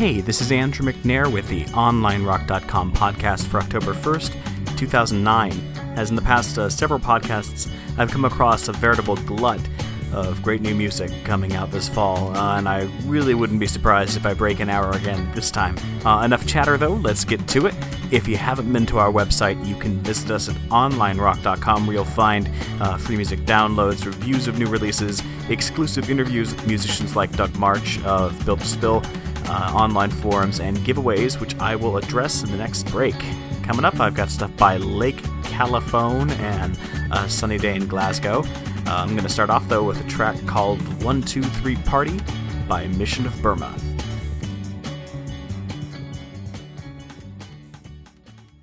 Hey, this is Andrew McNair with the OnlineRock.com podcast for October 1st, 2009. As in the past uh, several podcasts, I've come across a veritable glut of great new music coming out this fall, uh, and I really wouldn't be surprised if I break an hour again this time. Uh, enough chatter though, let's get to it. If you haven't been to our website, you can visit us at onlinerock.com where you'll find uh, free music downloads, reviews of new releases, exclusive interviews with musicians like Doug Martsch of Built to Spill, uh, online forums, and giveaways, which I will address in the next break. Coming up, I've got stuff by Lake Califone and uh, Sunny Day in Glasgow. Uh, I'm going to start off, though, with a track called 123 Party by Mission of Burma.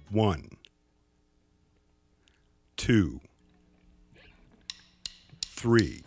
1 2 3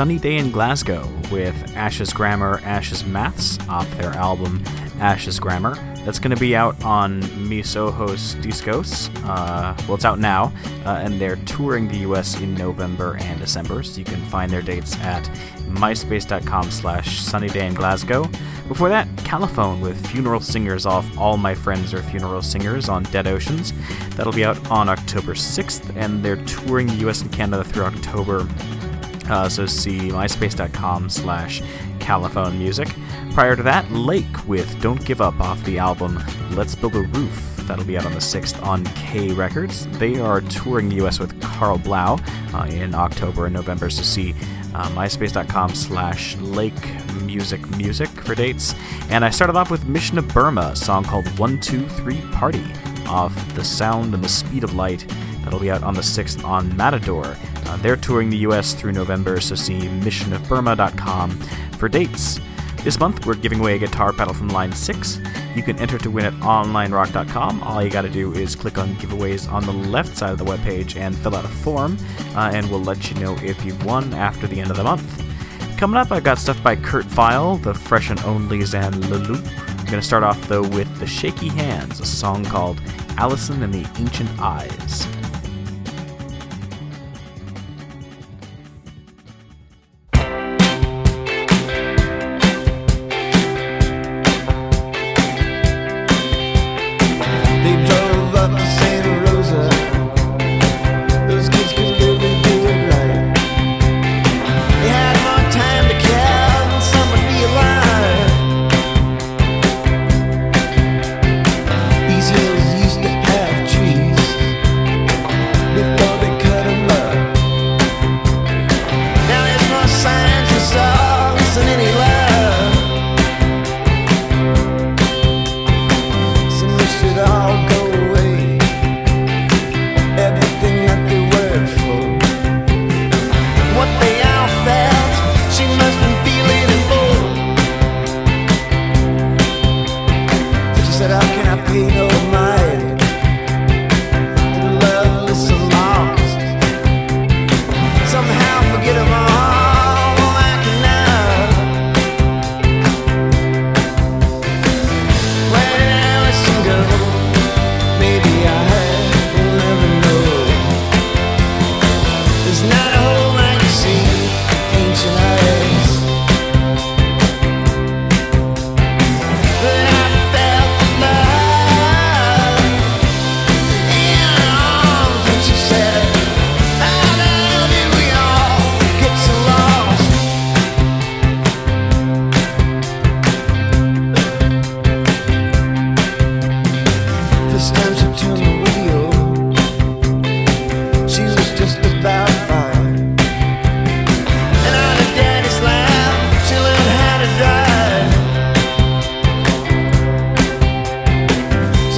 sunny day in Glasgow with Ashes Grammar, Ashes Maths off their album Ashes Grammar. That's going to be out on Mis Ojos Discos. Uh, well, it's out now, uh, and they're touring the U.S. in November and December, so you can find their dates at myspace.com slash sunny day in Glasgow. Before that, Califone with Funeral Singers off All My Friends Are Funeral Singers on Dead Oceans. That'll be out on October 6th, and they're touring the US and Canada through October. Uh, so see myspace.com slash califone music. Prior to that, Lake with Don't Give Up off the album Let's Build a Roof. That'll be out on the 6th on K Records. They are touring the US with Karl Blau uh, in October and November, so see uh, myspace.com slash lake music music for dates. And I started off with Mission of Burma, a song called 123 Party off The Sound and the Speed of Light. That'll be out on the 6th on Matador. Uh, they're touring the US through November, so see missionofburma.com for dates. This month, we're giving away a guitar pedal from Line 6. You can enter to win at onlinerock.com. All you got to do is click on giveaways on the left side of the webpage and fill out a form, uh, and we'll let you know if you've won after the end of the month. Coming up, I've got stuff by Kurt Vile, The Fresh and Onlys, and Le Loup. I'm going to start off, though, with The Shaky Hands, a song called Allison and the Ancient Eyes.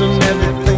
So everything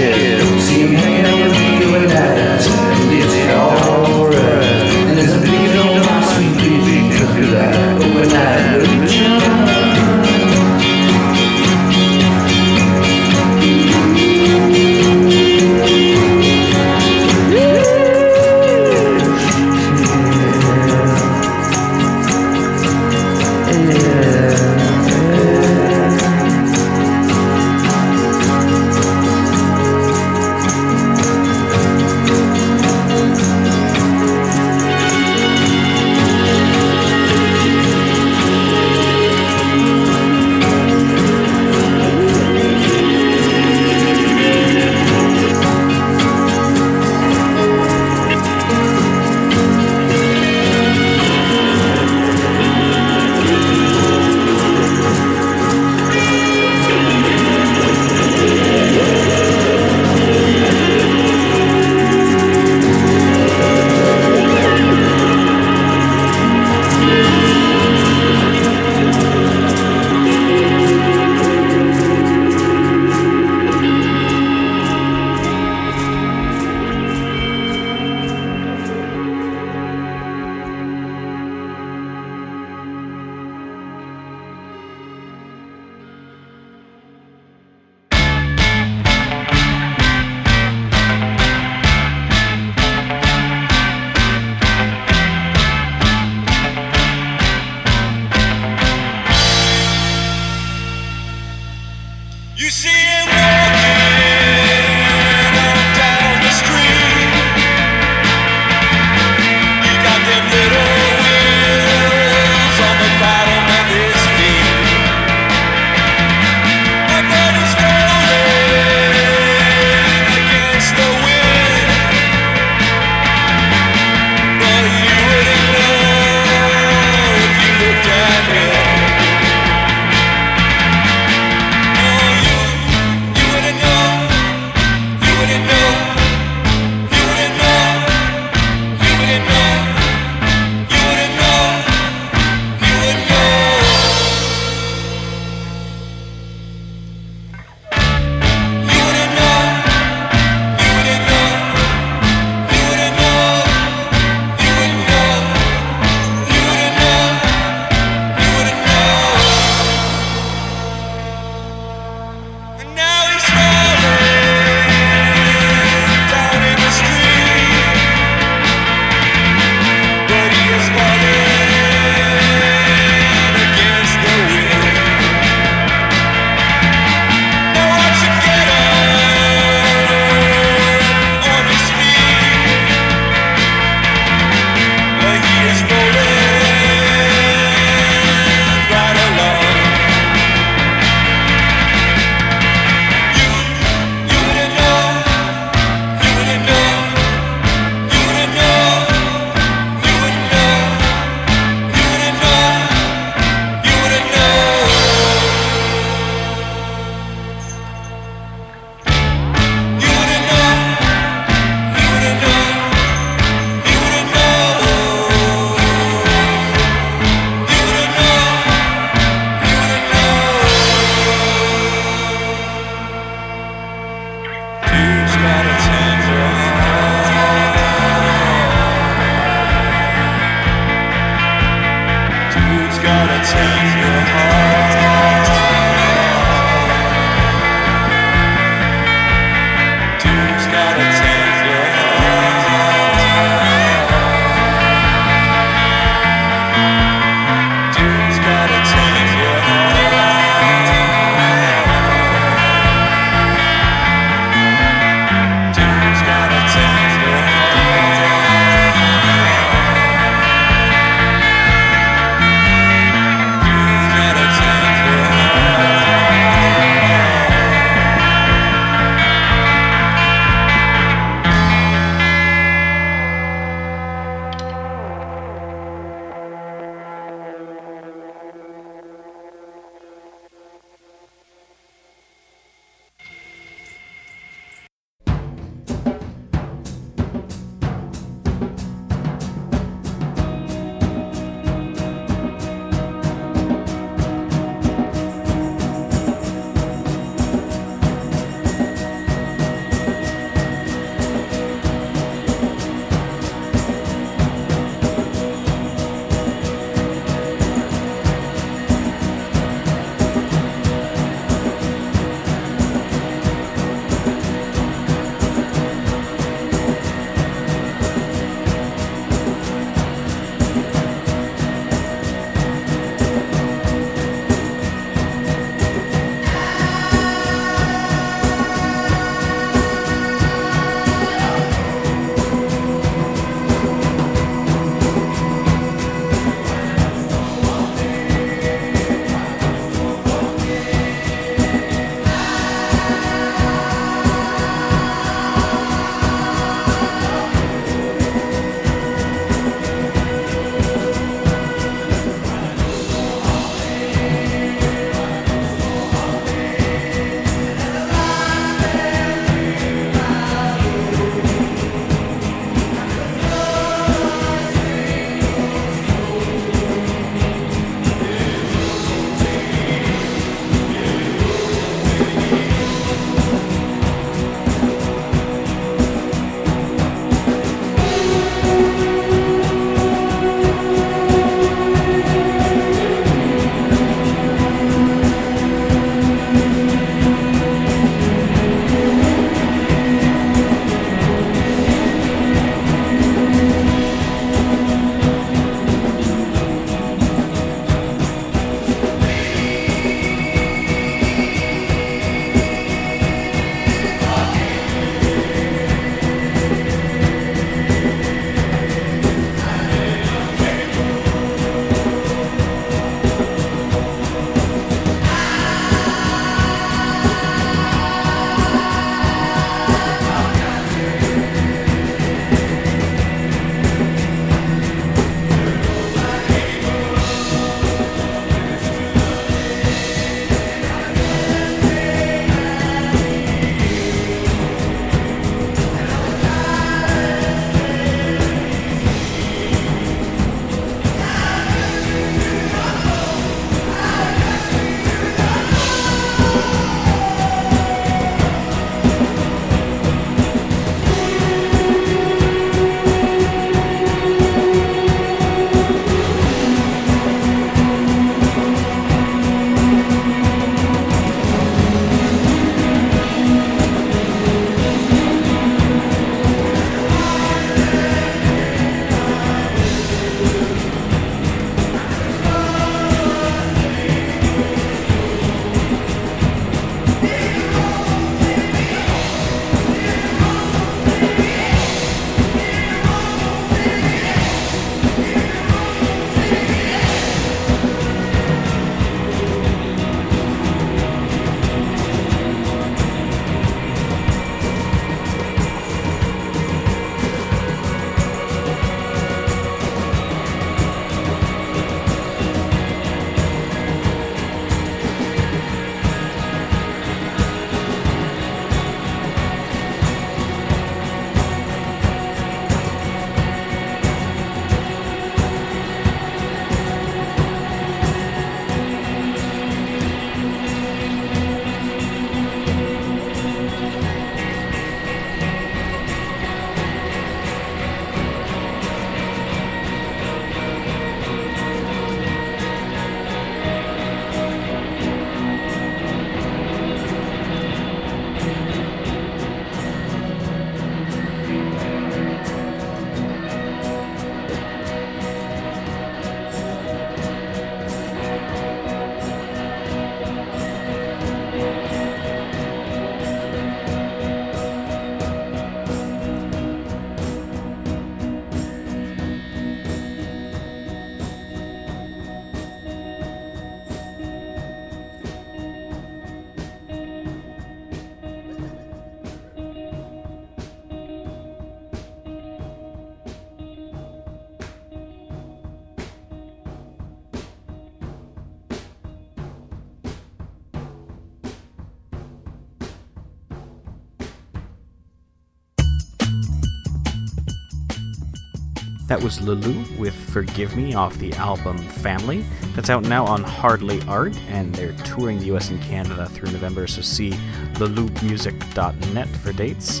That was Le Loup with Forgive Me off the album Family. That's out now on Hardly Art, and they're touring the US and Canada through November, so see lulumusic.net for dates.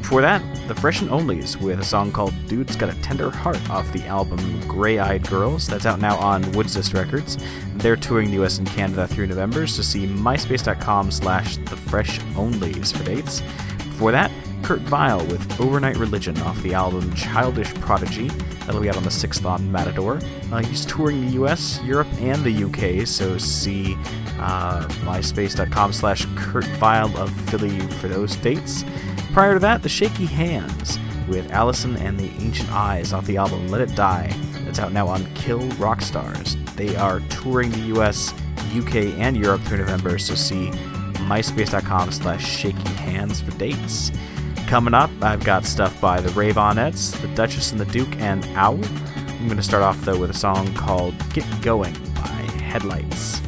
Before that, the Fresh and Onlys with a song called Dude's Got a Tender Heart off the album Grey Eyed Girls. That's out now on Woodsist Records. They're touring the US and Canada through November, so see myspace.com slash the Fresh Onlys for dates. Before that, Kurt Vile with Overnite Religion off the album Childish Prodigy. That'll be out on the 6th on Matador. Uh, he's touring the US, Europe, and the UK, so see uh, myspace.com slash Kurt Vile of Philly for those dates. Prior to that, The Shaky Hands with Allison and the Ancient Eyes off the album Let It Die. That's out now on Kill Rock Stars. They are touring the US, UK, and Europe through November, so see myspace.com slash shaky hands for dates. Coming up, I've got stuff by the Raveonettes, the Dutchess and the Duke, and Au. I'm going to start off though with a song called Get Going by Headlights.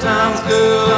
sometimes good.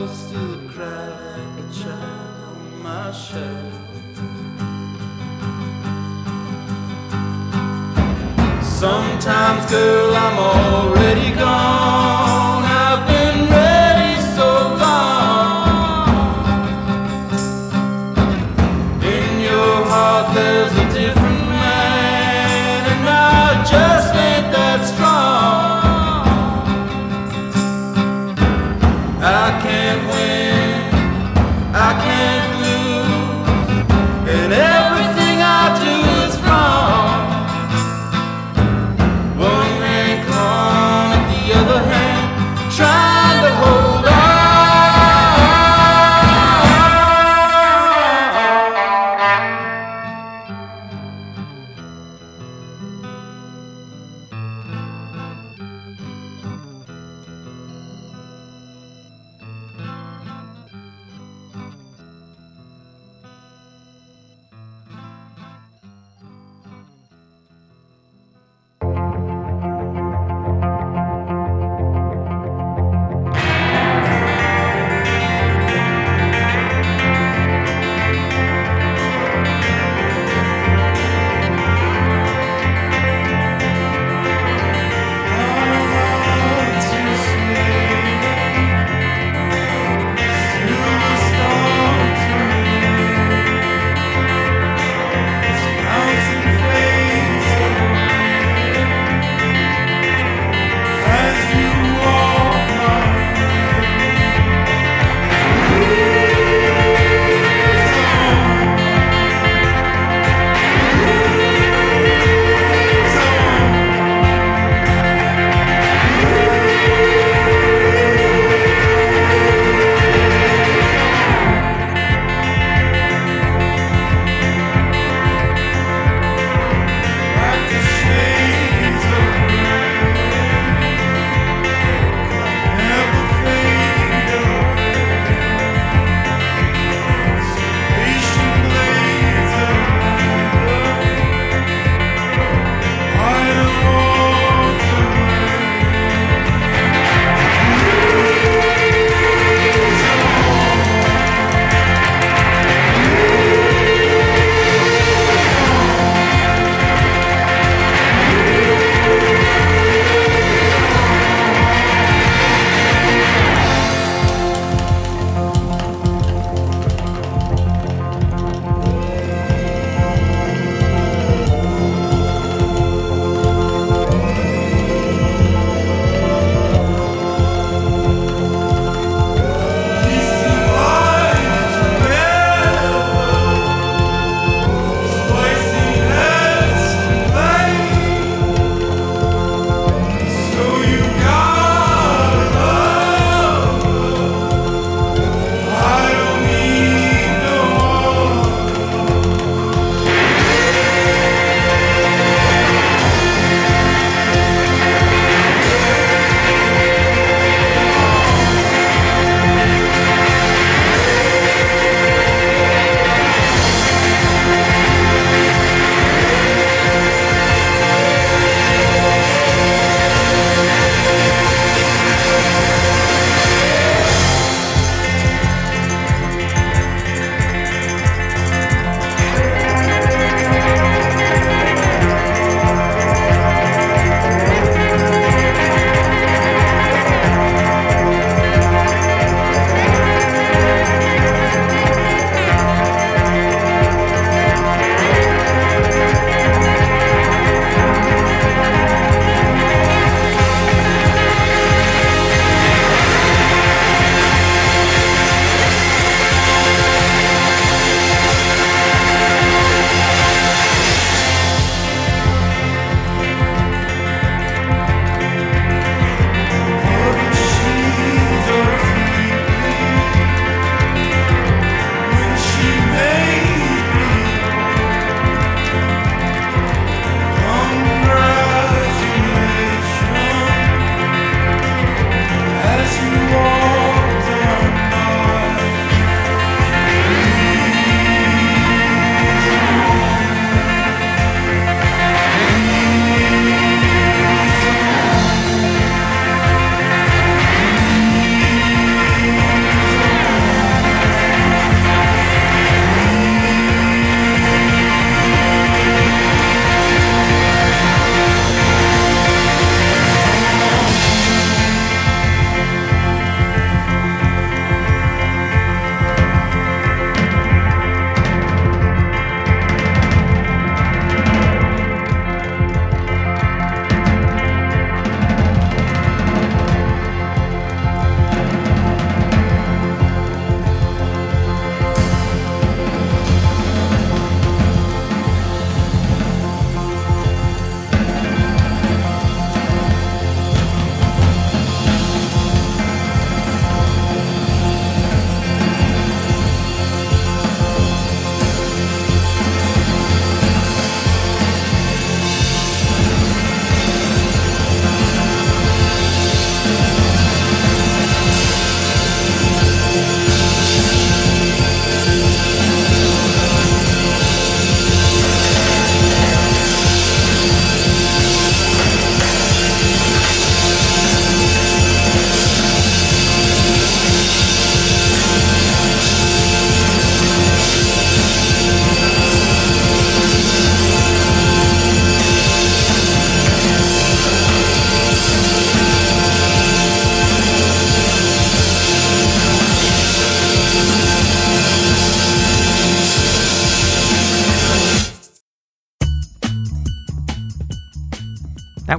will still cry like a child on my shadow. Sometimes, girl, I'm already gone.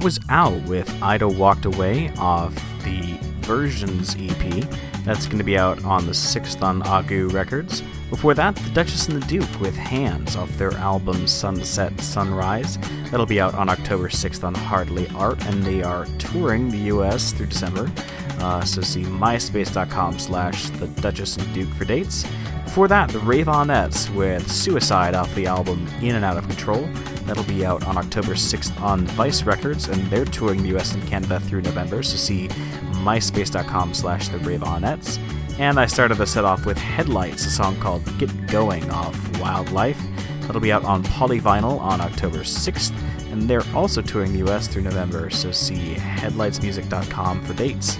Was Au with Ida Walked Away off the Versions EP. That's going to be out on the 6th on Aagoo Records. Before that, The Dutchess and the Duke with Hands off their album Sunset Sunrise. That'll be out on October 6th on Hardly Art, and they are touring the US through December. Uh, so see myspace.com slash The Dutchess and Duke for dates. Before that, The Raveonettes with Suicide off the album In and Out of Control. That'll be out on October 6th on Vice Records, and they're touring the US and Canada through November, so see myspace.com slash the Raveonettes. And I started the set off with Headlights, a song called Get Going off Wildlife. That'll be out on Polyvinyl on October 6th, and they're also touring the US through November, so see headlightsmusic.com for dates.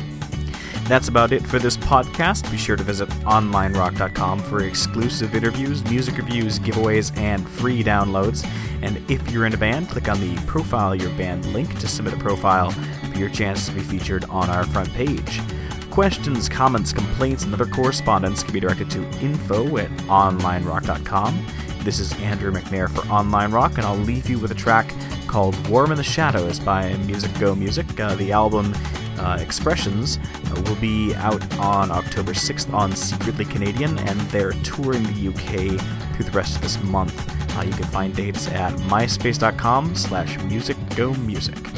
That's about it for this podcast. Be sure to visit onlinerock.com for exclusive interviews, music reviews, giveaways, and free downloads. And if you're in a band, click on the Profile Your Band link to submit a profile for your chance to be featured on our front page. Questions, comments, complaints, and other correspondence can be directed to info at onlinerock.com. This is Andrew McNair for Online Rock, and I'll leave you with a track called Warm in the Shadows by Music Go Music. Uh, the album uh, Expressions uh, will be out on October 6th on Secretly Canadian, and they're touring the UK through the rest of this month. Uh, you can find dates at myspace.com slash musicgomusic.